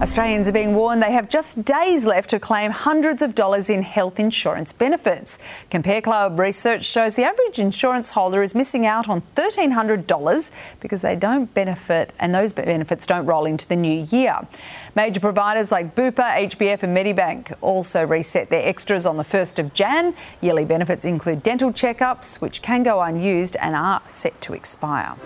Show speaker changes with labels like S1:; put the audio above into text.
S1: Australians are being warned they have just days left to claim hundreds of dollars in health insurance benefits. Compare Club research shows the average insurance holder is missing out on $1,300 because they don't benefit and those benefits don't roll into the new year. Major providers like Bupa, HBF and Medibank also reset their extras on the 1st of Jan. Yearly benefits include dental checkups, which can go unused and are set to expire.